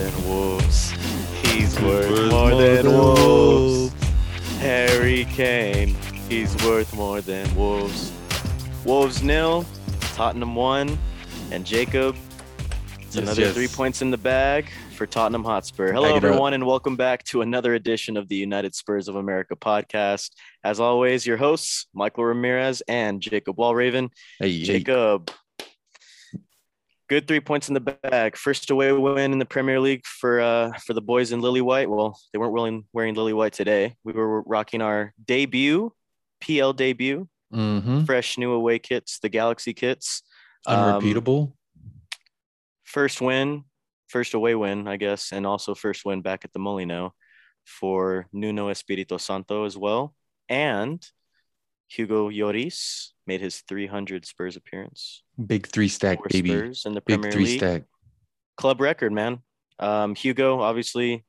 than Wolves. He's worth more than Wolves. Harry Kane. He's worth more than Wolves. Wolves nil, Tottenham one, and Jacob. It's Yes, another yes. three points in the bag for Tottenham Hotspur. Hello, it up. everyone, and welcome back to another edition of the United Spurs of America podcast. As always, your hosts, Michael Ramirez and Jacob Walraven. Hey, hey, Jacob. Good three points in the bag. First away win in the Premier League for uh, for the boys in Lily White. Well, they weren't wearing wearing Lily White today. We were rocking our debut, PL debut, mhm. fresh new away kits, the Galaxy kits. Um, unrepeatable. First win, first away win, I guess, and also first win back at the Molineux for Nuno Espirito Santo as well. And Hugo Lloris made his 300 Spurs appearance. Big three stack, for baby. Spurs in the Big Premier three League. stack. Club record, man. Um, Hugo, obviously,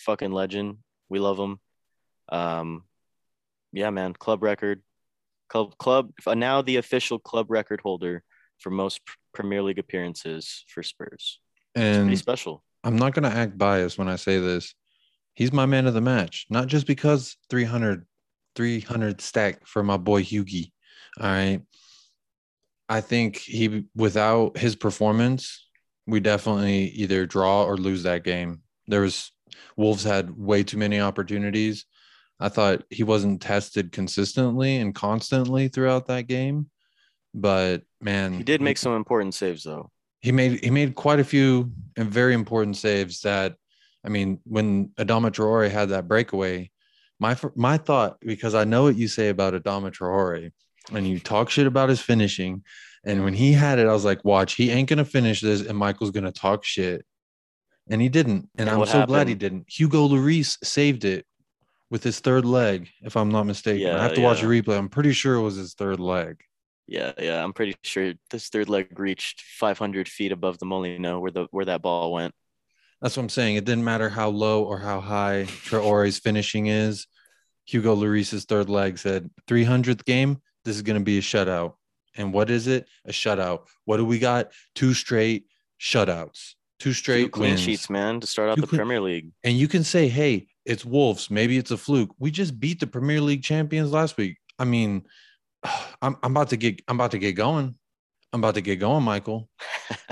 fucking legend. We love him. Um, yeah, man. Club record. Club club uh, now the official club record holder for most Premier League appearances for Spurs. Pretty And special. I'm not gonna act biased when I say this. He's my man of the match, not just because 300, 300 stack for my boy Hugie. All right. I think he, without his performance, we definitely either draw or lose that game. There was Wolves had way too many opportunities. I thought he wasn't tested consistently and constantly throughout that game. But man, He did make some important saves though. he made he made quite a few and very important saves that I mean when Adama Traore had that breakaway my my thought because I know what you say about Adama Traore and you talk shit about his finishing and when he had it I was like watch he ain't to finish this and Michael's to talk shit and he didn't and, And I'm so glad he didn't Hugo Lloris saved it with his third leg if I'm not mistaken I Yeah, have to watch a replay I'm pretty sure it was his third leg Yeah, yeah. I'm pretty sure this third leg reached 500 feet above the Molineux where the where that ball went. That's what I'm saying. It didn't matter how low or how high Traore's finishing is. Hugo Lloris's third leg said 300th game, this is going to be a shutout. And what is it? A shutout. What do we got? Two straight shutouts. Two Two straight clean wins. sheets, man, to start out Two the clean- Premier League. And you can say, hey, it's Wolves. Maybe it's a fluke. We just beat the Premier League champions last week. I mean, I'm, I'm about to get I'm about to get going. I'm about to get going, Michael.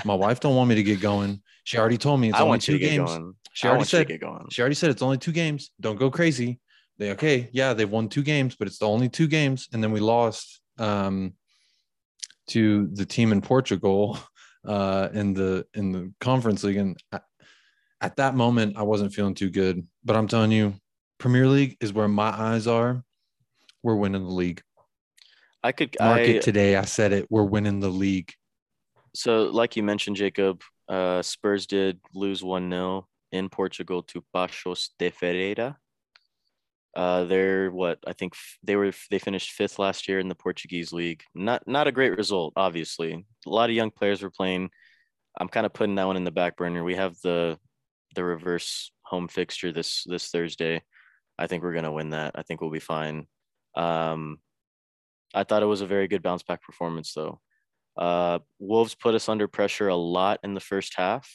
My wife don't want me to get going. She already told me it's I only two games. going. She I already said to get going. she already said it's only two games. Don't go crazy. They okay, yeah, they've won two games, but it's the only two games, and then we lost um, to the team in Portugal uh, in the in the conference league. And at, at that moment, I wasn't feeling too good. But I'm telling you, Premier League is where my eyes are. We're winning the league. I could market I, today. I said it. We're winning the league. so like you mentioned, Jacob, uh, Spurs did lose 1-0 in Portugal to Paços de Ferreira. Uh, they're what I think f- they were they finished fifth last year in the Portuguese league. Not not a great result, obviously. A lot of young players were playing. I'm kind of putting that one in the back burner. We have the the reverse home fixture this this Thursday. I think we're gonna win that. I think we'll be fine. Um, I thought it was a very good bounce back performance though. Uh, Wolves put us under pressure a lot in the first half.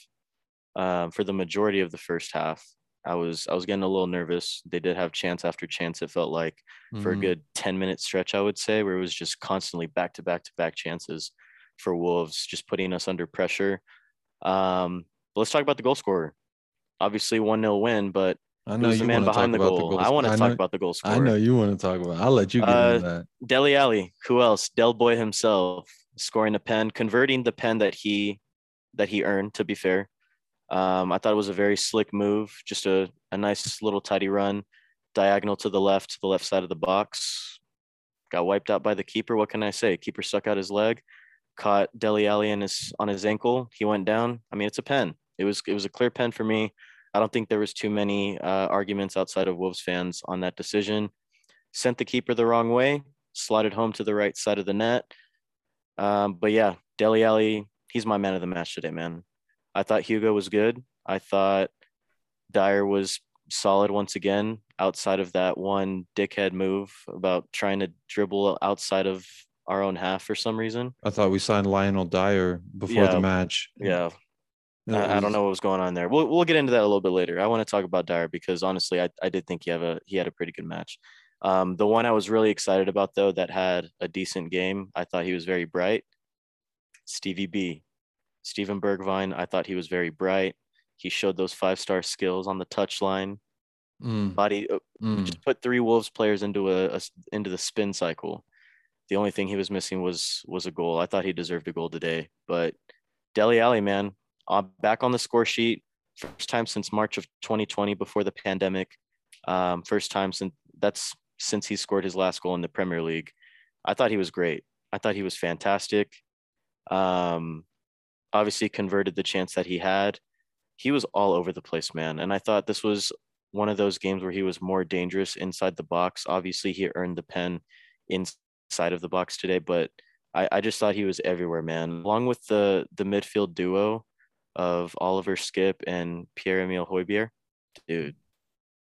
Um, for the majority of the first half, I was I was getting a little nervous. They did have chance after chance. It felt like for a Mhm. good 10 minute stretch, I would say, where it was just constantly back to back to back chances for Wolves, just putting us under pressure. Um, but let's talk about the goal scorer. Obviously, 1 0 win, but I who's the man behind the talk about goal? I want to I talk know- about the goal scorer. I know you want to talk about. I'll let you get Uh, into that. Dele Alli, who else? Del Boy himself scoring a pen, converting the pen that he that he earned. To be fair, um, I thought it was a very slick move, just a, a nice little tidy run, diagonal to the left, to the left side of the box. Got wiped out by the keeper. What can I say? Keeper stuck out his leg, caught Dele Alli in his on his ankle. He went down. I mean, it's a pen. It was it was a clear pen for me. I don't think there was too many uh, arguments outside of Wolves fans on that decision. Sent the keeper the wrong way, slotted home to the right side of the net. Um, but yeah, Dele Alli, he's my man of the match today, man. I thought Hugo was good. I thought Dier was solid once again, outside of that one dickhead move about trying to dribble outside of our own half for some reason. I thought we signed Lionel Dier before Yeah. the match. Yeah. I, I don't know what was going on there. We'll we'll get into that a little bit later. I want to talk about Dier because honestly, I, I did think he have a he had a pretty good match. Um, the one I was really excited about though that had a decent game, I thought he was very bright. Stevie B, Steven Bergwijn, I thought he was very bright. He showed those five star skills on the touch line. Mm, Body uh, mm. just put three Wolves players into a into the spin cycle. The only thing he was missing was was a goal. I thought he deserved a goal today, but Dele Alli, man, uh, back on the score sheet. First time since March of 2020, before the pandemic. Um, first time since that's since he scored his last goal in the Premier League. I thought he was great. I thought he was fantastic. Um, obviously converted the chance that he had. He was all over the place, man. And I thought this was one of those games where he was more dangerous inside the box. Obviously, he earned the pen inside of the box today, but I, I just thought he was everywhere, man. Along with the the midfield duo of Oliver Skipp and Pierre Emile Højbjerg, dude,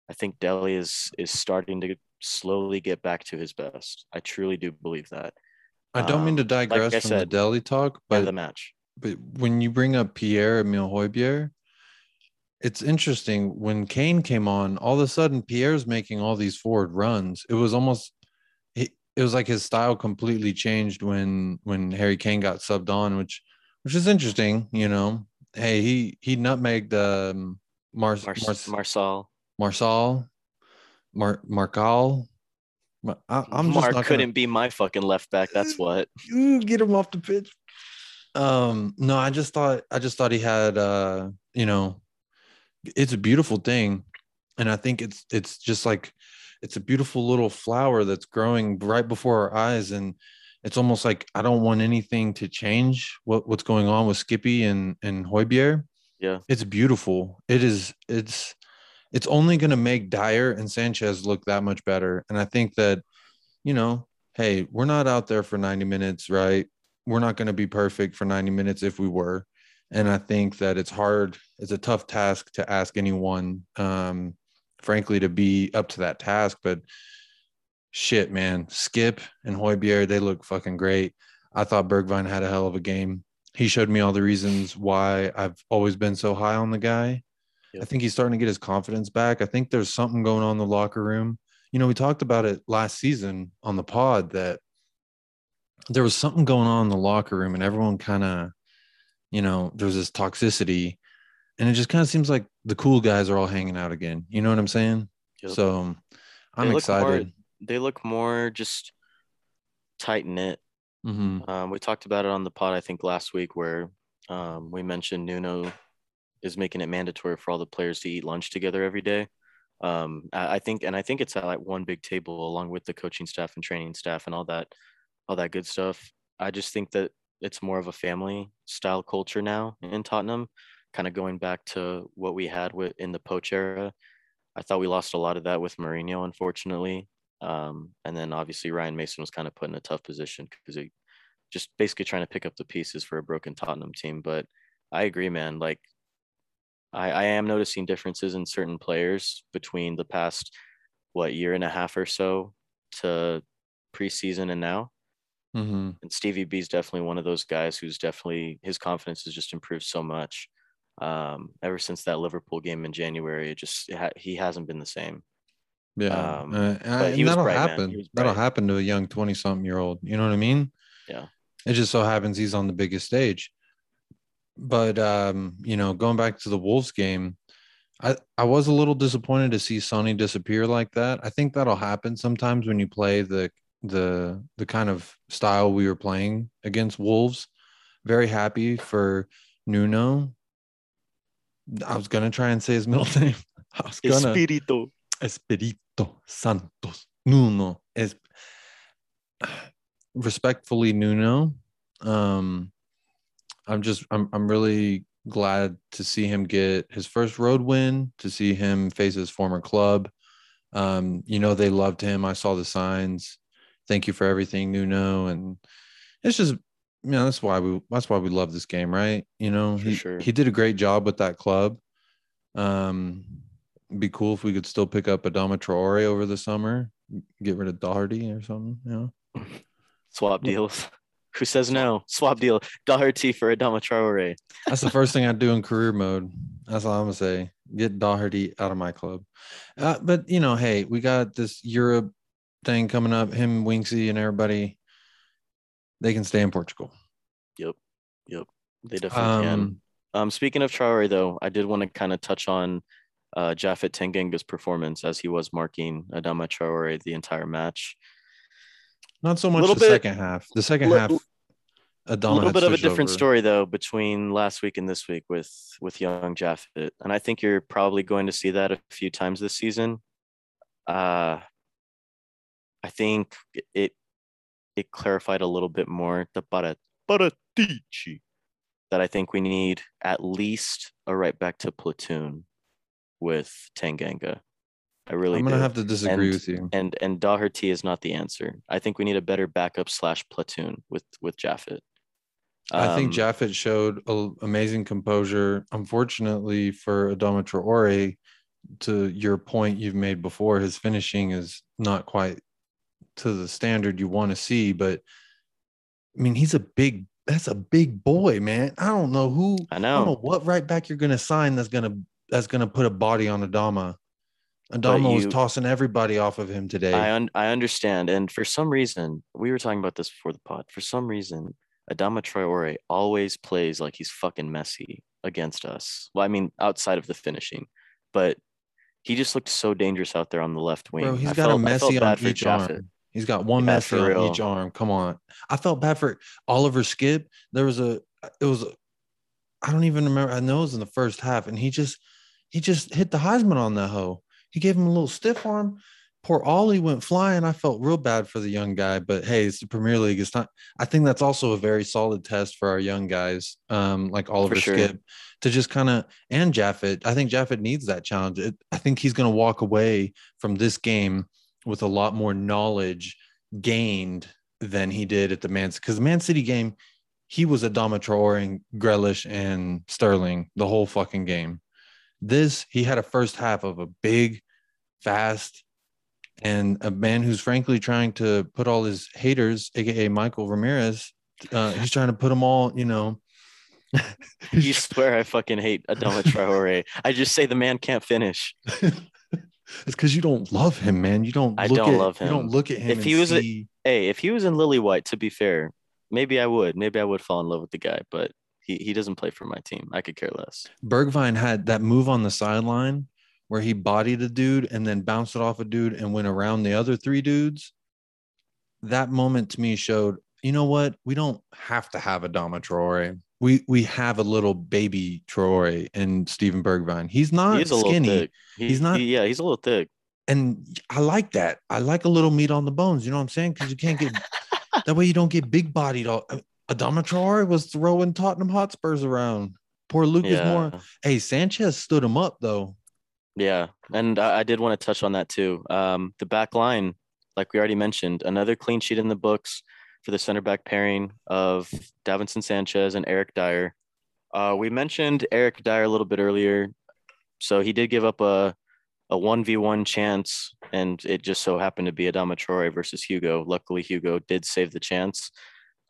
I think Dele is is starting to slowly get back to his best. I truly do believe that. I don't mean to um, digress I from the said, Dele talk, but the match. But when you bring up Pierre Emile Højbjerg, it's interesting. When Kane came on, all of a sudden Pierre's making all these forward runs. It was almost it, it was like his style completely changed when when Harry Kane got subbed on, which which is interesting. You know, hey, he he nutmegged um, Mar- Mar- Mar- Marsal. Marsal, Mar- Marcal. I, I'm just Mark couldn't gonna, be my fucking left back. That's what. Get him off the pitch. Um, no, I just thought I just thought he had uh, you know, it's a beautiful thing. And I think it's it's just like it's a beautiful little flower that's growing right before our eyes. And it's almost like I don't want anything to change what, what's going on with Skippy and, and Højbjerg. Yeah. It's beautiful. It is it's it's only gonna make Dier and Sanchez look that much better. And I think that, you know, hey, we're not out there for 90 minutes, right? We're not going to be perfect for 90 minutes if we were. And I think that it's hard, it's a tough task to ask anyone, um, frankly, to be up to that task. But shit, man, Skipp and Højbjerg, they look fucking great. I thought Bergwijn had a hell of a game. He showed me all the reasons why I've always been so high on the guy. Yep. I think he's starting to get his confidence back. I think there's something going on in the locker room you know, we talked about it last season on the pod that there was something going on in the locker room and everyone kind of, you know, there's this toxicity and it just kind of seems like the cool guys are all hanging out again. You know what I'm saying? Yep. So I'm They look more- excited. they look more just tight knit. hmm Um, we talked about it on the pod, I think, last week, where um, we mentioned Nuno is making it mandatory for all the players to eat lunch together every day. Um, I, I think, and I think it's at like one big table along with the coaching staff and training staff and all that, all that good stuff. I just think that it's more of a family style culture now in Tottenham, kind of going back to what we had with in the Poch era. I thought we lost a lot of that with Mourinho, unfortunately. Um, and then obviously Ryan Mason was kind of put in a tough position because he just basically trying to pick up the pieces for a broken Tottenham team. But I agree, man. Like I, I am noticing differences in certain players between the past what year and a half or so to preseason and now. Hmm And Stevie B is definitely one of those guys who's definitely his confidence has just improved so much. Um, ever since that Liverpool game in January, it just it ha- he hasn't been the same. Yeah. Um, Uh, but he and was that'll bright, happen. That'll happen to a young 20 something year old. You know what I mean? Yeah. It just so happens he's on the biggest stage. But um, you know, going back to the Wolves game, I, I was a little disappointed to see Sonny disappear like that. I think that'll happen sometimes when you play the the the kind of style we were playing against Wolves. Very happy for Nuno. I was gonna try and say his middle name. I was gonna Espirito. Espirito Santos Nuno es respectfully Nuno. Um, I'm just I'm I'm really glad to see him get his first road win, to see him face his former club. Um, you know they loved him. I saw the signs. Thank you for everything, Nuno. And it's just you know that's why we that's why we love this game, right? You know For he sure. he did a great job with that club. Um, it'd be cool if we could still pick up Adama Traore over the summer, get rid of Doherty or something. You know, Swap deals. Who says no? Swap deal. Doherty for Adama Traore. That's the first thing I do in career mode. That's all I'm gonna say. Get Doherty out of my club. Uh, but you know, hey, we got this Europe thing coming up. Him, Winksy, and everybody. They can stay in Portugal. Yep. Yep. They definitely can. Um, Um, speaking of Traore, though, I did want to kind of touch on uh, Japhet Tanganga's performance as he was marking Adama Traore the entire match. not so much the bit- second half. The second li- half, A little bit of a different over. story though between last week and this week with with young Japhet, and I think you're probably going to see that a few times this season. Uh, I think it it clarified a little bit more the para Paratici that I think we need at least a right back to platoon with Tanganga. I really I'm gonna do. have to disagree And- with you. and and Doherty is not the answer. I think we need a better backup slash platoon with with Japhet. I think Um, Japhet showed a, amazing composure. Unfortunately for Adama Traore, to your point you've made before, his finishing is not quite to the standard you want to see. But I mean, he's a big. That's a big boy, man. I don't know who. I I don't know know. what right back you're gonna sign that's gonna that's gonna put a body on Adama. Adama was you- tossing everybody off of him today. I un- I understand, and for some reason, we were talking about this before the pod. For some reason, Adama Traore always plays like he's fucking Messi against us. Well, I mean, outside of the finishing, but he just looked so dangerous out there on the left wing. Bro, he's I got a felt- felt Messi on each arm. He's got one Yeah, Messi on each arm. Come on. I felt bad for Oliver Skipp. There was a it was a, I don't even remember. I know it was in the first half, and he just he just hit the Heisman on that hoe. He gave him a little stiff arm. Poor Ollie went flying. I felt real bad for the young guy, but hey, it's the Premier League. It's not. I think that's also a very solid test for our young guys, um, like Oliver sure. Skipp, to just kind of and Japhet. I think Japhet needs that challenge. It, I think he's going to walk away from this game with a lot more knowledge gained than he did at the Man because the Man City game, he was a Traore and Grealish and Sterling the whole fucking game. This he had a first half of a big, fast, and a man who's frankly trying to put all his haters, aka Michael Ramirez, uh, he's trying to put them all, you know. You swear I fucking hate Adama Traore. I just say the man can't finish. it's because you don't love him, man. You don't. I look don't at, love You don't him. look at him. If he was a- Hey, if he was in Lily White, to be fair, maybe I would. Maybe I would fall in love with the guy, but he, he doesn't play for my team. I could care less. Bergwijn had that move on the sideline where he bodied a dude and then bounced it off a dude and went around the other three dudes. That moment to me showed, you know what? We don't have to have a Dama Traore. We we have a little baby Troy in Steven Bergwijn. He's not He's skinny. He- He's not- he- yeah, he's a little thick. And I like that. I like a little meat on the bones. You know what I'm saying? Because you can't get that way you don't get big bodied. All Adama Traore was throwing Tottenham Hotspurs around. Poor Lucas Yeah. Moura. Hey, Sanchez stood him up though. Yeah, and I, I did want to touch on that too. Um, the back line, like we already mentioned, another clean sheet in the books for the center back pairing of Davinson Sanchez and Eric Dier. Uh, we mentioned Eric Dier a little bit earlier, so he did give up a a one v one chance, and it just so happened to be Adama Traore versus Hugo. Luckily, Hugo did save the chance.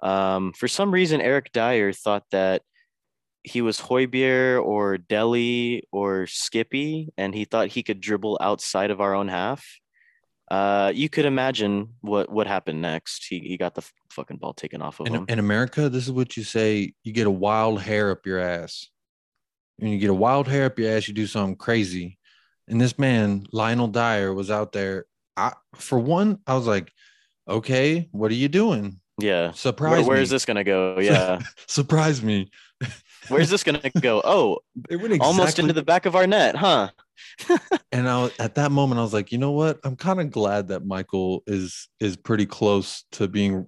Um, for some reason, Eric Dier thought that he was Højbjerg or Dele or Skippy, and he thought he could dribble outside of our own half. Uh, you could imagine what what happened next. He he got the fucking ball taken off of In, him. in America, this is what you say: you get a wild hair up your ass. When you get a wild hair up your ass, you do something crazy. And this man, Lionel Dier, was out there. I, for one, I was like, "Okay, what are you doing? yeah. Where, Surprise where me! is this gonna go? Yeah. Surprise me!" Where's this gonna go? Oh, It went almost into the back of our net, huh? and I was, at that moment I was like, you know what? I'm kind of glad that Michael is is pretty close to being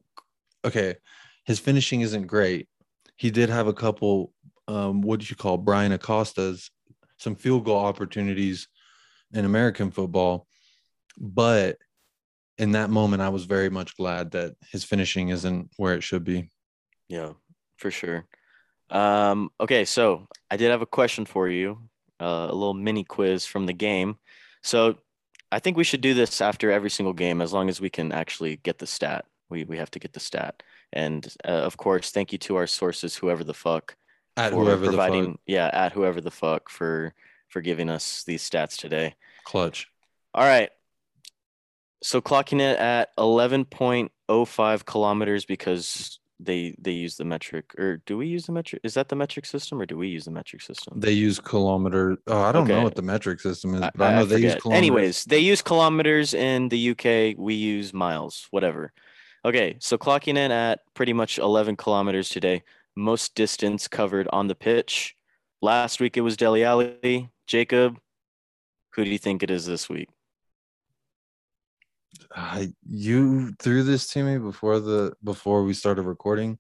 okay. His finishing isn't great. He did have a couple um what do you call Brian Acosta's some field goal opportunities in American football, but in that moment I was very much glad that his finishing isn't where it should be. Yeah, for sure. Um, okay, so I did have a question for you, uh, a little mini quiz from the game. So I think we should do this after every single game, as long as we can actually get the stat. We we have to get the stat. And uh, of course, thank you to our sources, whoever the fuck, At whoever the providing, fuck. yeah, at whoever the fuck for for giving us these stats today. Clutch. All right. So clocking it at 11.05 kilometers because they they use the metric or do we use the metric is that the metric system or do we use the metric system? They use kilometer. Oh, I don't know what the metric system is, but I, I know they use kilometers. anyways they use kilometers in the uk we use miles whatever. Okay so clocking in at pretty much 11 kilometers today most distance covered on the pitch. Last week it was dele alli. Jacob who do you think it is this week I you threw this to me before the before we started recording,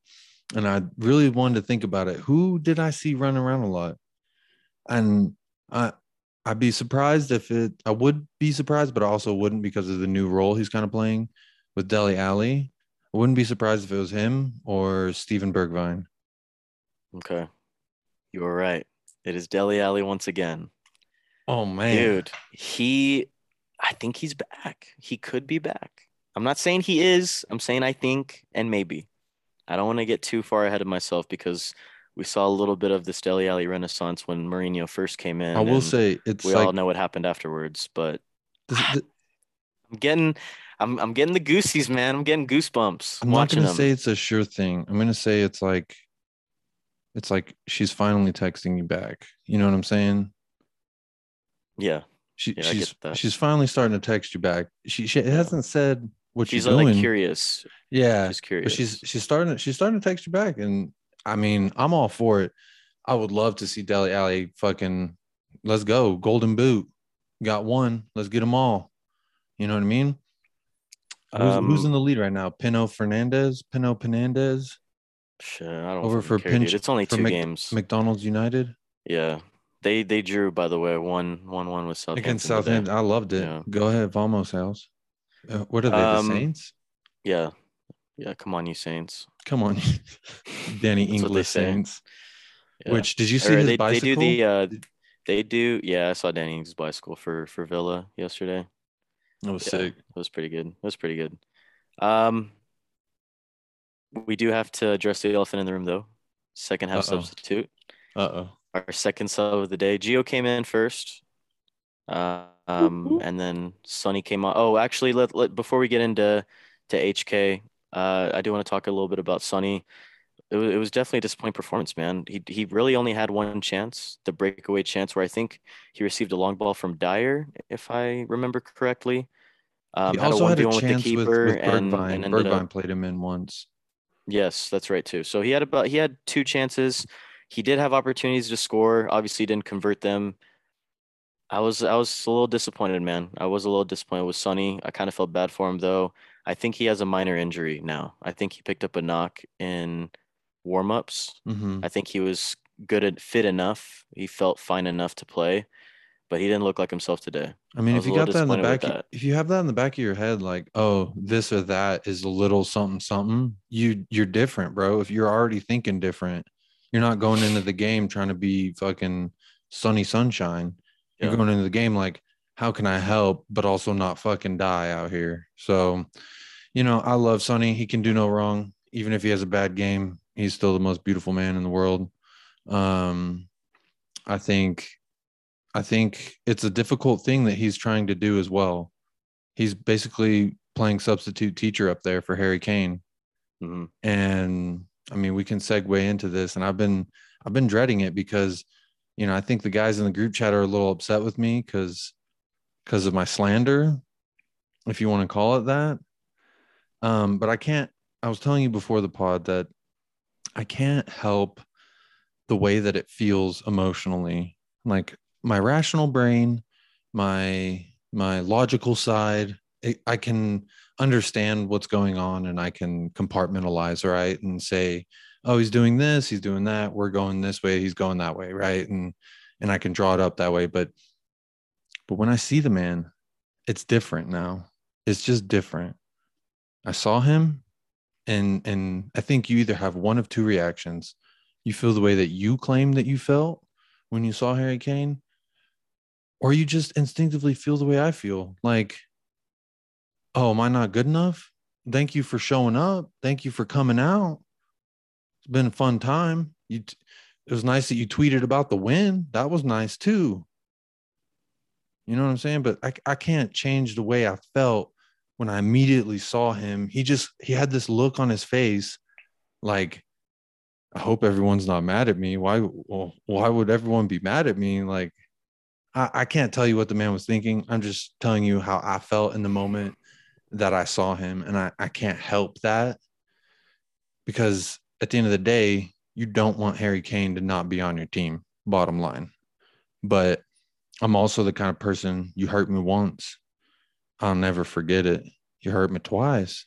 and I really wanted to think about it. Who did I see run around a lot? And I I'd be surprised if it. I would be surprised, but I also wouldn't because of the new role he's kind of playing with Dele Alli. I wouldn't be surprised if it was him or Steven Bergwijn. okay you were right it is dele alli once again Oh man, Dude, he, I think he's back. He could be back. I'm not saying he is. I'm saying I think and maybe. I don't want to get too far ahead of myself because we saw a little bit of this Dele Alli renaissance when Mourinho first came in. I will and say it's we like all know what happened afterwards. But this, th- I'm getting, I'm, I'm getting the goosies, man. I'm getting goosebumps. I'm not gonna him. say it's a sure thing. I'm gonna say it's like it's like she's finally texting you back. You know what I'm saying? yeah, She Yeah, she's she's finally starting to text you back. She she hasn't said what she's she's like doing. curious. yeah, She's but curious. she's she's starting to, she's starting to text you back, and I mean I'm all for it. I would love to see Dele Alli fucking let's go golden boot. Got one. Let's get them all. You know what I mean? Who's, who's Um, in the lead right now? Bruno Fernandes, Bruno Fernandes, Shit, I don't over for care, dude. It's only two games. McDonald's United. Yeah. They they drew by the way, one one one with Southampton. against. Southampton. I loved it. Yeah. Go ahead, Vamos house. Uh, what are they? Um, the Saints? Yeah. Yeah, come on, you Saints. Come on, Danny That's what they English. Saints. Yeah. Which did you see Or his they, bicycle? they do the uh they do yeah, I saw Danny Ings' bicycle for for Villa yesterday. that was Yeah, sick. It was pretty good. It was pretty good. Um we do have to address the elephant in the room though. Second half Uh-oh. substitute. Uh oh. Our second sub of the day. Gio came in first. Uh, um, and then Sonny came on. Oh, actually, let, let before we get into to HK, uh, I do want to talk a little bit about Sonny. It was, it was definitely a disappointing performance, man. He he really only had one chance, the breakaway chance, where I think he received a long ball from Dier, if I remember correctly. Um, he also a had a 1v1 with the chance with, keeper with and, Bergwijn. and ended Bergwijn up played him in once. Yes, that's right too. So he had about he had two chances. He did have opportunities to score. Obviously, didn't convert them. I was I was a little disappointed, man. I was a little disappointed with Sonny. I kind of felt bad for him though. I think he has a minor injury now. I think he picked up a knock in warm-ups. hmm I think he was good at fit enough. He felt fine enough to play, but he didn't look like himself today. I mean, I if you got that in the back, if you have that in the back of your head, like, oh, this or that is a little something, something, you you're different, bro. If you're already thinking different, you're not going into the game trying to be fucking sunny sunshine. You're Yeah. going into the game like, how can I help, but also not fucking die out here. So, you know, I love Sonny. He can do no wrong. Even if he has a bad game, he's still the most beautiful man in the world. Um, I think I think it's a difficult thing that he's trying to do as well. He's basically playing substitute teacher up there for Harry Kane. hmm And I mean, we can segue into this. And I've been I've been dreading it because, you know, I think the guys in the group chat are a little upset with me because because of my slander, if you want to call it that. Um, but I can't, I was telling you before the pod that I can't help the way that it feels emotionally. Like my rational brain, my my logical side, it, I can understand what's going on and I can compartmentalize, right? And say, oh, he's doing this, he's doing that, we're going this way, he's going that way, right? And and I can draw it up that way. But but when I see the man, it's different now. It's just different. I saw him and and I think you either have one of two reactions. You feel the way that you claim that you felt when you saw Harry Kane, or you just instinctively feel the way I feel. Like, oh, am I not good enough? thank you for showing up. Thank you for coming out. It's been a fun time. You, t- it was nice that you tweeted about the win. That was nice too. You know what I'm saying? But I, I can't change the way I felt when I immediately saw him. He just he had this look on his face, like I hope everyone's not mad at me. Why? Well, why would everyone be mad at me? Like I, I can't tell you what the man was thinking. I'm just telling you how I felt in the moment that I saw him, and I I can't help that because at the end of the day, you don't want Harry Kane to not be on your team, bottom line. But I'm also the kind of person you hurt me once, I'll never forget it. You hurt me twice,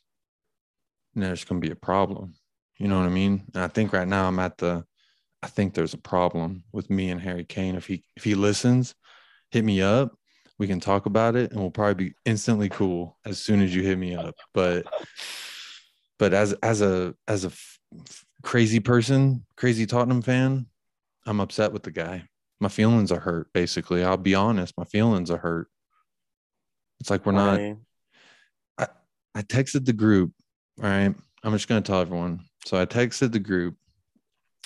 and there's going to be a problem. You know what I mean? And I think right now I'm at the, I think there's a problem with me and Harry Kane. If he if he listens, hit me up. We can talk about it, and we'll probably be instantly cool as soon as you hit me up. But but as as a as a f- crazy person, crazy Tottenham fan, I'm upset with the guy. My feelings are hurt. Basically, I'll be honest. My feelings are hurt. It's like we're not. I, I texted the group. All right. I'm just going to tell everyone. So I texted the group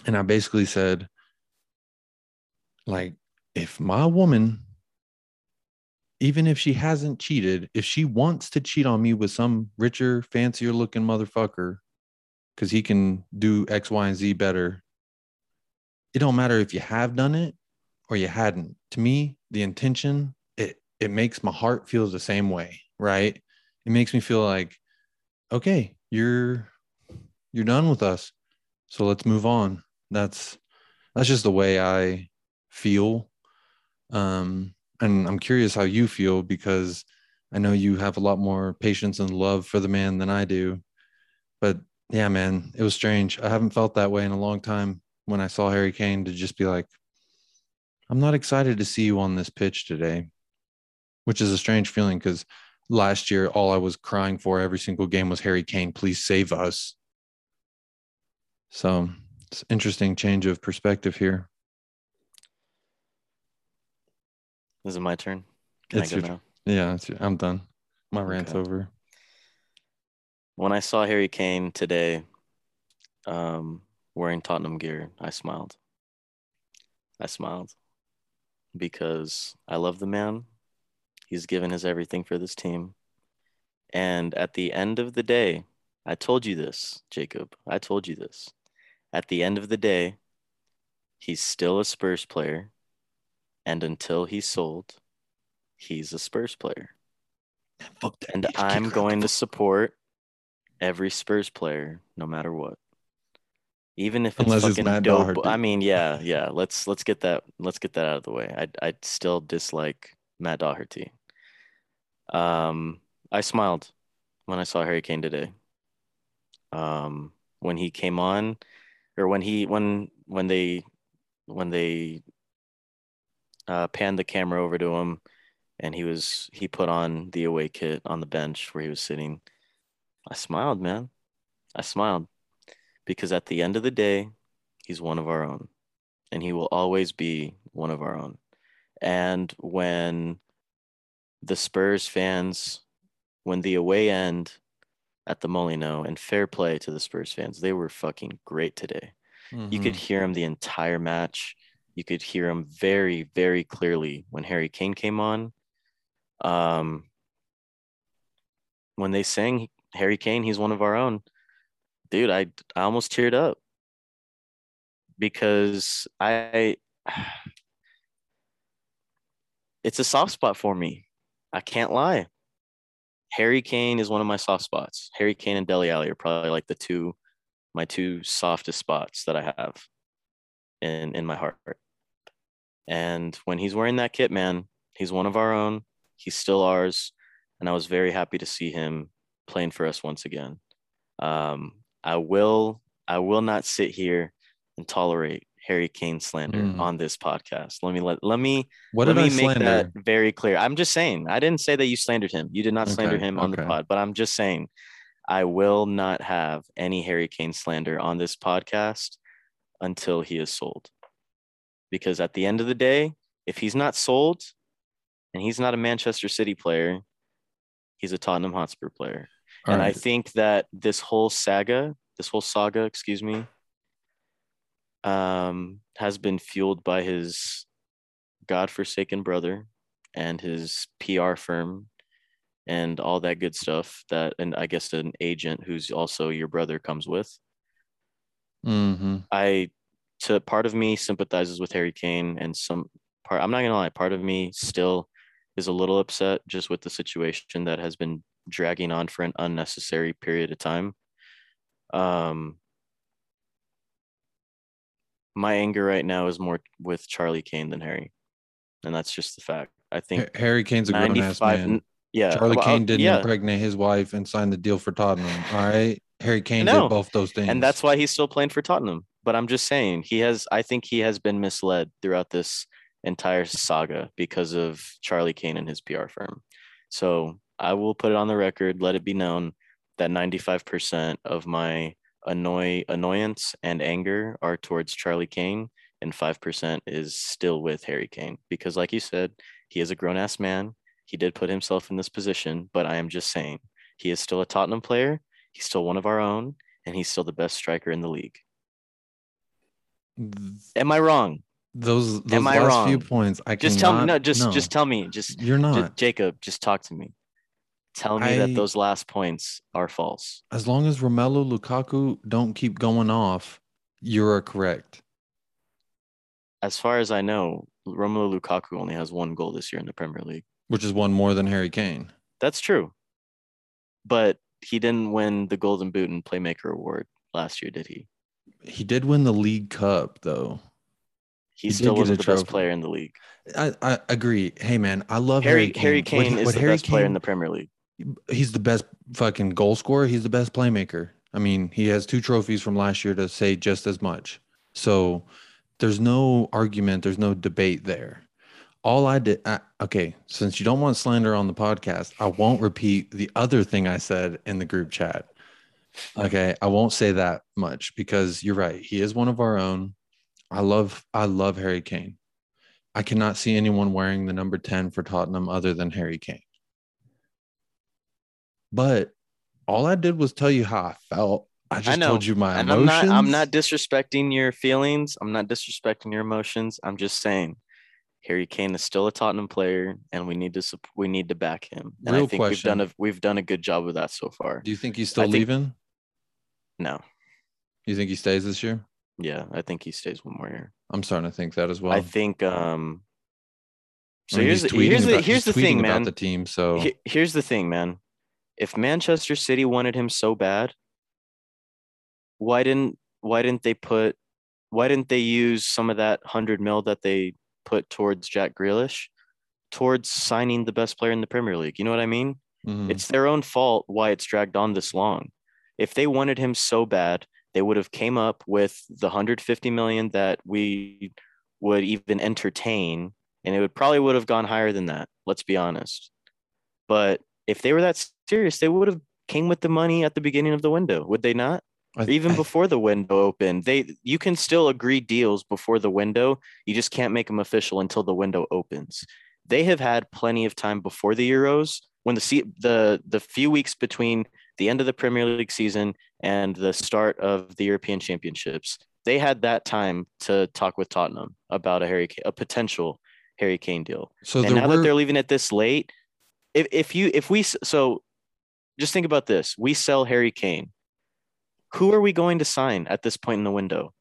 and I basically said, like, if my woman, even if she hasn't cheated, if she wants to cheat on me with some richer, fancier looking motherfucker, because he can do X, Y, and Z better, it don't matter if you have done it or you hadn't. To me, the intention, it it makes my heart feel the same way, right? It makes me feel like, okay, you're you're done with us. So let's move on. That's that's just the way I feel. Um and I'm curious how you feel because I know you have a lot more patience and love for the man than I do. But yeah, man, it was strange. I haven't felt that way in a long time when I saw Harry Kane to just be like, I'm not excited to see you on this pitch today, which is a strange feeling because last year, all I was crying for every single game was Harry Kane, please save us. So it's interesting change of perspective here. Is it my turn? Can It's I go your- now? Yeah, it's, I'm done. My rant's Okay. over. When I saw Harry Kane today, um, wearing Tottenham gear, I smiled. I smiled because I love the man. He's given his everything for this team. And at the end of the day, I told you this, Jacob. I told you this. At the end of the day, he's still a Spurs player. And until he's sold, he's a Spurs player. And bitch. Kick her I'm going to support every Spurs player, no matter what. Even if it's Unless it's fucking Matt dope. Doherty. I mean, yeah, yeah. Let's let's get that let's get that out of the way. I I still dislike Matt Doherty. Um, I smiled when I saw Harry Kane today. Um, when he came on, or when he when when they when they uh, panned the camera over to him, and he was he put on the away kit on the bench where he was sitting. I smiled, man. I smiled because at the end of the day, he's one of our own, and he will always be one of our own. And when the Spurs fans, when the away end at the Molineux, and fair play to the Spurs fans, they were fucking great today. You could Mhm. hear him the entire match. You could hear him very, very clearly when Harry Kane came on. Um, when they sang Harry Kane, he's one of our own. Dude, I I almost teared up because I it's a soft spot for me. I can't lie. Harry Kane is one of my soft spots. Harry Kane and Dele Alli are probably like the two my two softest spots that I have in in my heart. And when he's wearing that kit, man, he's one of our own. He's still ours, and I was very happy to see him playing for us once again. Um, I will I will not sit here and tolerate Harry Kane slander Mm. on this podcast. Let me let let me What let me I make slander? that very clear. I'm just saying. I didn't say that you slandered him. You did not slander Okay, him on the pod, but I'm just saying I will not have any Harry Kane slander on this podcast until he is sold. Because at the end of the day, if he's not sold and he's not a Manchester City player, he's a Tottenham Hotspur player. and I think that this whole saga, this whole saga, excuse me, um, has been fueled by his godforsaken brother and his PR firm and all that good stuff that and I guess an agent who's also your brother comes with. Mm-hmm. I to part of me sympathizes with Harry Kane and some part I'm not gonna lie, part of me still is a little upset just with the situation that has been dragging on for an unnecessary period of time. Um my anger right now is more with Charlie Kane than Harry. And that's just the fact. I think Harry Kane's a grown ass man. yeah. Charlie well, Kane didn't yeah. impregnate his wife and sign the deal for Tottenham. All right. Harry Kane did both those things. and that's why he's still playing for Tottenham. But I'm just saying he has. I think he has been misled throughout this entire saga because of Charlie Kane and his PR firm. So I will put it on the record, let it be known that 95% of my annoy annoyance and anger are towards Charlie Kane, and 5% is still with Harry Kane because, like you said, he is a grown ass man. He did put himself in this position, but I am just saying he is still a Tottenham player. He's still one of our own, and he's still the best striker in the league. Am I wrong? those those Am I last few points. I Just tell me. No, just just tell me. Just, you're just not. Jacob. Just talk to me. Tell me I- that those last points are false. as long as Romelu Lukaku don't keep going off, you're correct. As far as I know, Romelu Lukaku only has one goal this year in the Premier League. Which is one more than Harry Kane. That's true. But he didn't win the Golden Boot and Playmaker Award last year, did he? He did win the League Cup though. He, He still a the best player in the league. I, I agree. Hey man, I love Harry Harry Harry Kane. What Kane he- is what the Harry best player in the Premier League. he's the best fucking goal scorer. He's the best playmaker. I mean, he has two trophies from last year to say just as much. So there's no argument, there's no debate there. All I did, I, okay, since you don't want slander on the podcast, I won't repeat the other thing I said in the group chat. Okay, I won't say that much because you're right. He is one of our own. I love, I love Harry Kane. I cannot see anyone wearing the number 10 for Tottenham other than Harry Kane. But all I did was tell you how I felt. I just know, told you my And I'm emotions. not I'm not disrespecting your feelings. I'm not disrespecting your emotions. I'm just saying Harry Kane is still a Tottenham player and we need to sup- we need to back him. And I Real think we've done a we've done a good job of that so far. Do you think he's still I think- leaving? No. You think he stays this year? Yeah, I think he stays one more year. I'm starting to think that as well. I think um so I mean, here's the, here's the here's the thing, man. The team, so He- here's the thing, man. If Manchester City wanted him so bad, why didn't why didn't they put why didn't they use some of that hundred mil that they put towards Jack Grealish towards signing the best player in the Premier League? You know what I mean? mhm. It's their own fault why it's dragged on this long. If they wanted him so bad, they would have came up with the 150 million that we would even entertain, and it would probably would have gone higher than that. Let's be honest. But if they were that serious, they would have came with the money at the beginning of the window, would they not? I- even I- before the window opened, they you can still agree deals before the window. You just can't make them official until the window opens. They have had plenty of time before the Euros when the the the few weeks between the end of the Premier League season and the start of the European Championships. They had that time to talk with Tottenham about a Harry a potential Harry Kane deal so and now were that they're leaving it this late, if if you if we so just think about this, we sell Harry Kane. Who are we going to sign at this point in the window?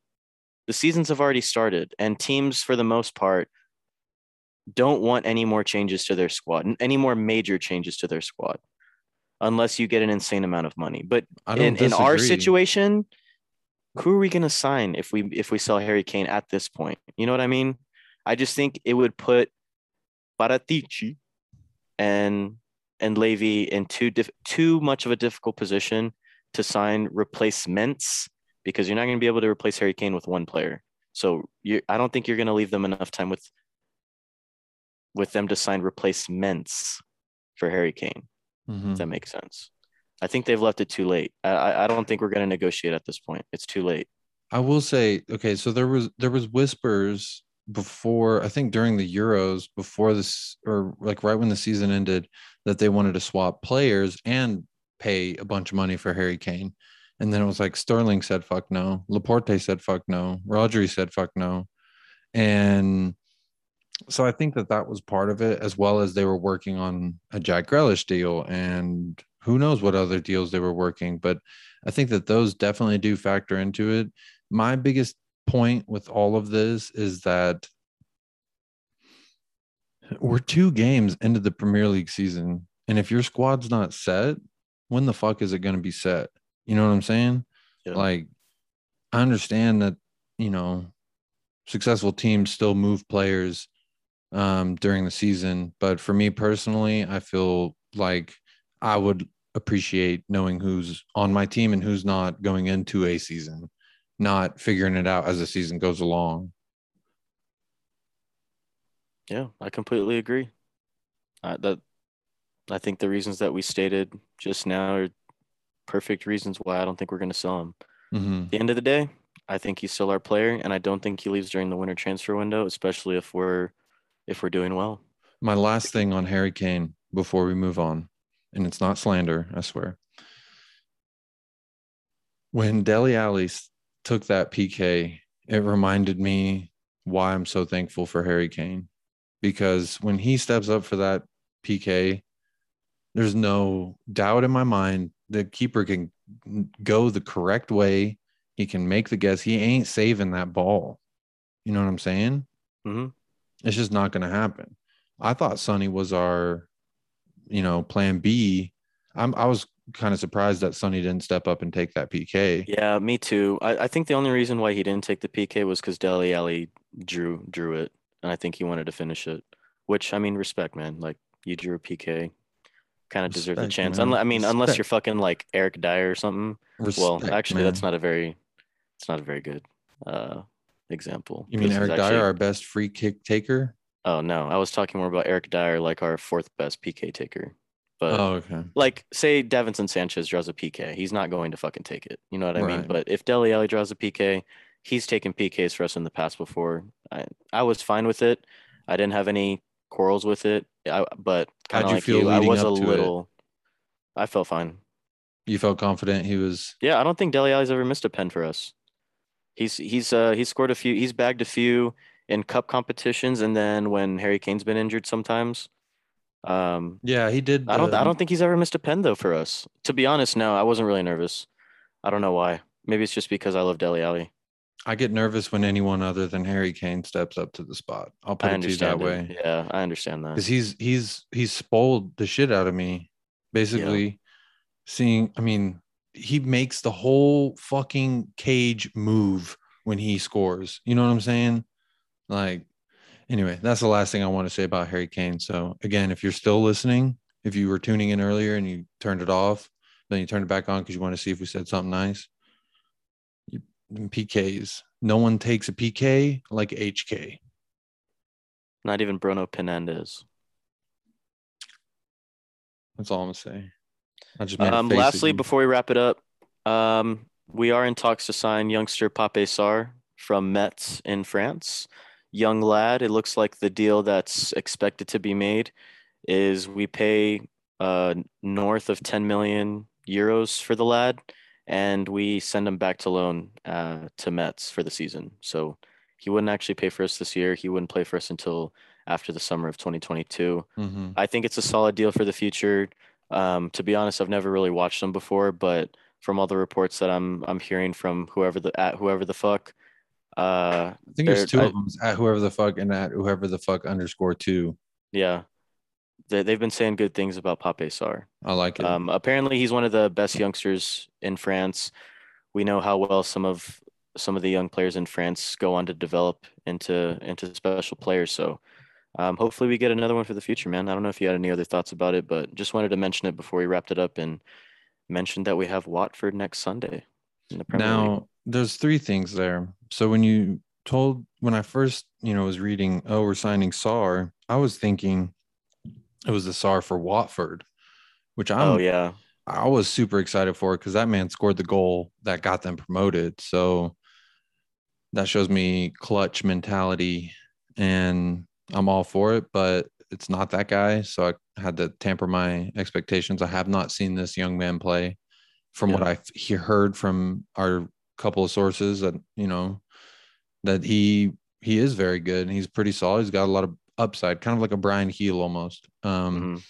The seasons have already started, and teams, for the most part, don't want any more changes to their squad, any more major changes to their squad, unless you get an insane amount of money. But in, in our situation, who are we going to sign if we if we sell Harry Kane at this point? You know what I mean? I just think it would put Paratici and and Levy in too diff- too much of a difficult position to sign replacements because you're not going to be able to replace Harry Kane with one player. So you I don't think you're going to leave them enough time with with them to sign replacements for Harry Kane. Mhm. If that makes sense. I think they've left it too late. I I, I don't think we're going to negotiate at this point. It's too late. I will say, okay, so there was there was whispers before I think during the Euros before this or like right when the season ended that they wanted to swap players and pay a bunch of money for Harry Kane. And then it was like Sterling said fuck no, Laporte said fuck no, Rodri said fuck no. And so I think that that was part of it, as well as they were working on a Jack Grealish deal, and who knows what other deals they were working. But I think that those definitely do factor into it. My biggest point with all of this is that we're two games into the Premier League season, and if your squad's not set, when the fuck is it going to be set? You know what I'm saying? Yeah. Like, I understand that you know successful teams still move players um, during the season. But for me personally, I feel like I would appreciate knowing who's on my team and who's not going into a season, not figuring it out as the season goes along. Yeah, I completely agree. Uh, that I think the reasons that we stated just now are perfect reasons why I don't think we're going to sell him. Mm-hmm. At the end of the day, I think he's still our player, and I don't think he leaves during the winter transfer window, especially if we're if we're doing well. My last thing on Harry Kane before we move on, and it's not slander, I swear. When Dele Alli took that PK, it reminded me why I'm so thankful for Harry Kane. Because when he steps up for that PK, there's no doubt in my mind the keeper can go the correct way. He can make the guess. He ain't saving that ball. You know what I'm saying? Mm-hmm. It's just not going to happen. I thought Sonny was our, you know, plan B. I'm, I was kind of surprised that Sonny didn't step up and take that PK. Yeah, me too. I, I think the only reason why he didn't take the PK was because Dele Alli drew drew it, and I think he wanted to finish it. Which I mean, respect, man. Like you drew a PK, kind of deserve the chance. man. Unless, I mean, unless you're fucking like Eric Dier or something. well, Respect, actually, that's not a very, it's not a very good uh example. You mean This Eric Dier, actually- our best free kick taker? Oh no, I was talking more about Eric Dier, like our fourth best PK taker. But oh, okay. like, say Davinson Sanchez draws a PK, he's not going to fucking take it. You know what I mean? Right. But if Dele Alli draws a PK, he's taken PKs for us in the past before. I I was fine with it. I didn't have any quarrels with it. I, but kind How'd of you like feel you, I was a to it? little. I felt fine. You felt confident he was. Yeah, I don't think Dele Alli's ever missed a pen for us. He's he's uh he's scored a few. He's bagged a few in cup competitions, and then when Harry Kane's been injured, sometimes. Um, Yeah, he did. I don't the- I don't think he's ever missed a pen though for us. To be honest, no, I wasn't really nervous. I don't know why. Maybe it's just because I love Dele Alli. I get nervous when anyone other than Harry Kane steps up to the spot. I'll put I it to you that understand way. Yeah, I understand that. because he's he's he's spoiled the shit out of me basically seeing i mean he makes the whole fucking cage move when he scores you know what i'm saying like anyway that's the last thing i want to say about harry kane so again if you're still listening if you were tuning in earlier and you turned it off then you turned it back on because you want to see if we said something nice you, pks no one takes a pk like hk Not even Bruno Fernandes. that's all i'm gonna say i just Um, lastly, before we wrap it up, um, we are in talks to sign youngster Pape Sarr from Metz in France. Young lad. It looks like the deal that's expected to be made is we pay uh, north of 10 million euros for the lad, and we send him back to loan uh, to Metz for the season. So he wouldn't actually pay for us this year. He wouldn't play for us until after the summer of 2022. Mhm. I think it's a solid deal for the future. Um, to be honest, I've never really watched them before, but from all the reports that I'm I'm hearing from whoever the at whoever the fuck, uh, I think there's two I- of them at whoever the fuck and at whoever the fuck underscore two. yeah, they they've been saying good things about Pape Sarr. I like it. Um, apparently, he's one of the best youngsters in France. We know how well some of some of the young players in France go on to develop into into special players. So, um, hopefully, we get another one for the future, man. I don't know if you had any other thoughts about it, but just wanted to mention it before we wrapped it up and mentioned that we have Watford next Sunday in the Premier League. now there's three things there. So when you told when I first, you know, was reading, oh, we're signing Sarr, I was thinking it was the Sarr for Watford, which I'm oh yeah, I was super excited for it because that man scored the goal that got them promoted. So that shows me clutch mentality and I'm all for it. But it's not that guy. So I had to tamper my expectations. I have not seen this young man play. From what I've he heard from our couple of sources that you know that he he is very good and he's pretty solid. He's got a lot of upside, kind of like a Bryan Gil almost. Um, Mhm.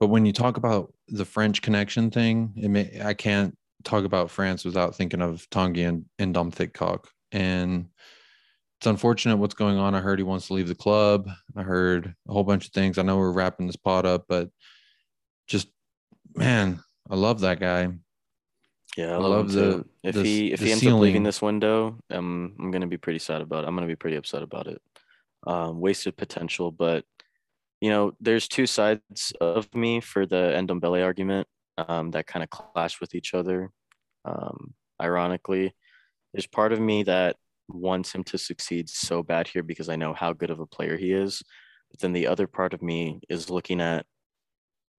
But when you talk about the French connection thing, it may, I can't talk about France without thinking of Tanguy and, and Dom Thickcock. And it's unfortunate what's going on. I heard he wants to leave the club. I heard a whole bunch of things. I know we're wrapping this pod up, but just man, I love that guy. Yeah, I I love, love the- If the- he if he ends up leaving this window, um, I'm gonna be pretty sad about it. I'm gonna be pretty upset about it. Um, wasted potential, but you know, there's two sides of me for the Ndombele argument um, that kind of clash with each other. Um, ironically, there's part of me that wants him to succeed so bad here because I know how good of a player he is. But then the other part of me is looking at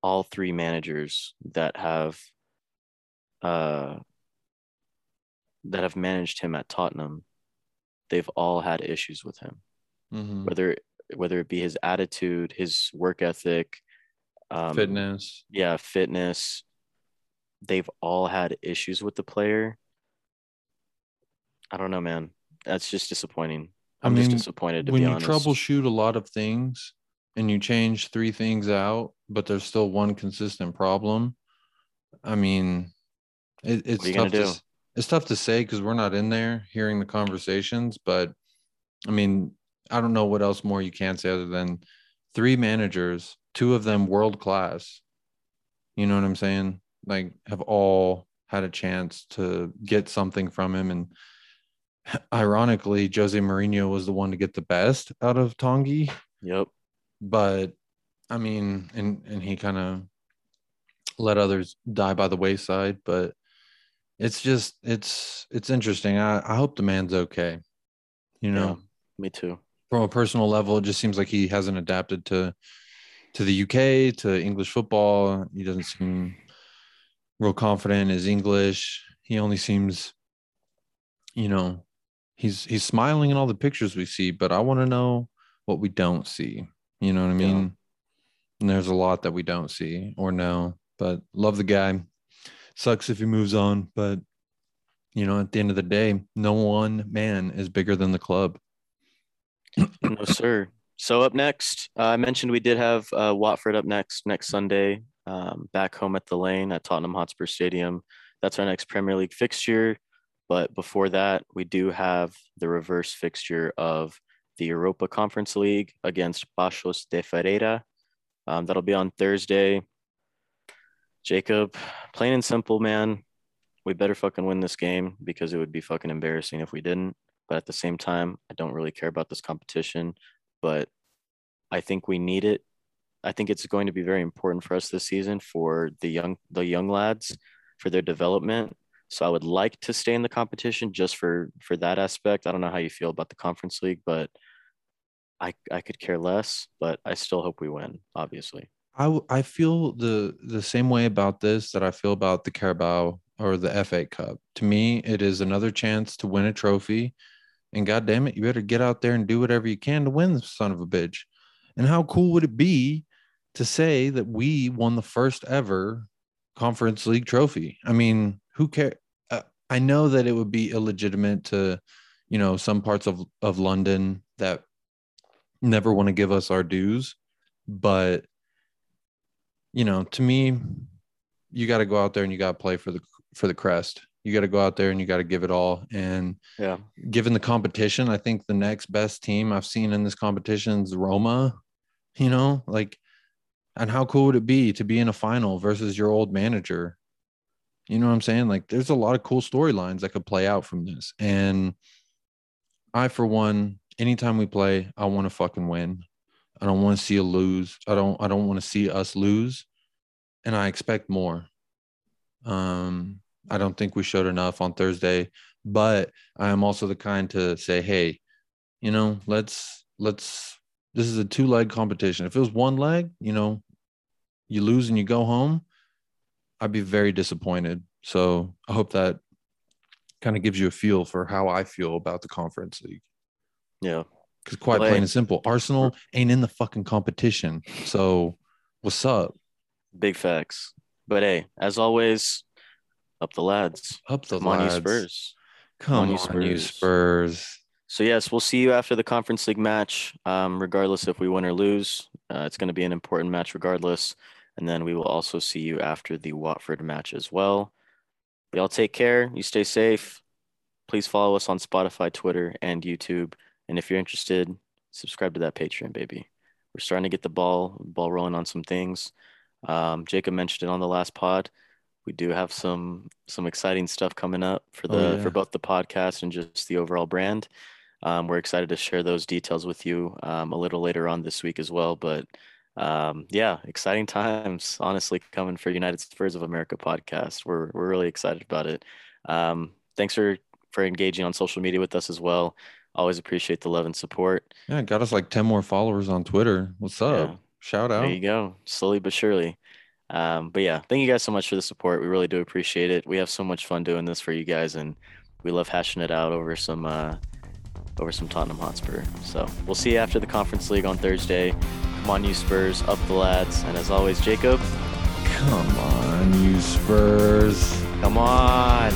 all three managers that have uh, that have managed him at Tottenham. They've all had issues with him Mhm. whether whether it be his attitude, his work ethic, um, Fitness. yeah, fitness. They've all had issues with the player. I don't know, man. That's just disappointing. I I'm just disappointed to be. when you honest. troubleshoot a lot of things and you change three things out, but there's still one consistent problem. I mean, it, it's tough to do? it's tough to say because we're not in there hearing the conversations. But I mean, I don't know what else more you can say other than three managers, two of them world class. You know what I'm saying? Like, have all had a chance to get something from him and ironically, Jose Mourinho was the one to get the best out of Tanguy. Yep. But I mean, and and he kind of let others die by the wayside. But it's just it's it's interesting. I, I hope the man's okay. You know, Yeah, me too. From a personal level, it just seems like he hasn't adapted to to the UK, to English football. He doesn't seem real confident in his English. He only seems, you know, he's he's smiling in all the pictures we see, but I want to know what we don't see. You know what I Yeah. mean? And there's a lot that we don't see or know. But love the guy. Sucks if he moves on, but you know, at the end of the day, no one man is bigger than the club. No, sir. So up next, uh, I mentioned we did have uh, Watford up next next Sunday, um, back home at the Lane at Tottenham Hotspur Stadium. That's our next Premier League fixture. But before that, we do have the reverse fixture of the Europa Conference League against Paços de Ferreira. Um, that'll be on Thursday. Jacob, plain and simple, man, we better fucking win this game because it would be fucking embarrassing if we didn't. But at the same time, I don't really care about this competition but I think we need it. I think it's going to be very important for us this season for the young the young lads for their development. So I would like to stay in the competition just for for that aspect. I don't know how you feel about the conference league, but I I could care less, but I still hope we win, obviously. I I feel the the same way about this that I feel about the Carabao or the FA Cup. To me, it is another chance to win a trophy, and God damn it, you better get out there and do whatever you can to win the son of a bitch. And how cool would it be to say that we won the first ever Conference League trophy? I mean, who cares? Uh, I know that it would be illegitimate to, you know, some parts of of London that never want to give us our dues, but you know, to me, you got to go out there and you got to play for the for the crest. You got to go out there and you got to give it all. And Yeah. given the competition, I think the next best team I've seen in this competition is Roma. You know, like, and how cool would it be to be in a final versus your old manager? You know what I'm saying? Like, there's a lot of cool storylines that could play out from this. And I, for one, anytime we play, I want to fucking win. I don't want to see a lose. I don't. I don't want to see us lose, and I expect more. Um, I don't think we showed enough on Thursday, but I am also the kind to say, hey, you know, let's let's. This is a two leg competition. If it was one leg, you know, you lose and you go home, I'd be very disappointed. So I hope that kind of gives you a feel for how I feel about the conference league. Yeah. Because quite Well, plain and simple, Arsenal ain't in the fucking competition. So what's up? Big facts. But hey, as always, up the lads. Up the Come on, you. Spurs. Come you on, you Spurs. Spurs. So yes, we'll see you after the conference league match. Um, regardless if we win or lose, uh, it's going to be an important match regardless. And then we will also see you after the Watford match as well. Y'all take care. You stay safe. Please follow us on Spotify, Twitter, and YouTube. And if you're interested, subscribe to that Patreon, baby. We're starting to get the ball ball rolling on some things. Um, Jacob mentioned it on the last pod. We do have some some exciting stuff coming up for Oh, the yeah. for both the podcast and just the overall brand. Um, we're excited to share those details with you um, a little later on this week as well. But um, yeah, exciting times, honestly, coming for United Spurs of America podcast. We're we're really excited about it. Um, thanks for for engaging on social media with us as well. Always appreciate the love and support. Yeah, got us like 10 more followers on Twitter. What's up? Yeah. Shout out. There you go, slowly but surely. Um, but yeah, thank you guys so much for the support. We really do appreciate it. We have so much fun doing this for you guys, and we love hashing it out over some uh, over some Tottenham Hotspur. So we'll see you after the Conference League on Thursday. Come on, you Spurs, up the lads, and as always, Jacob, Come on, you Spurs. come on.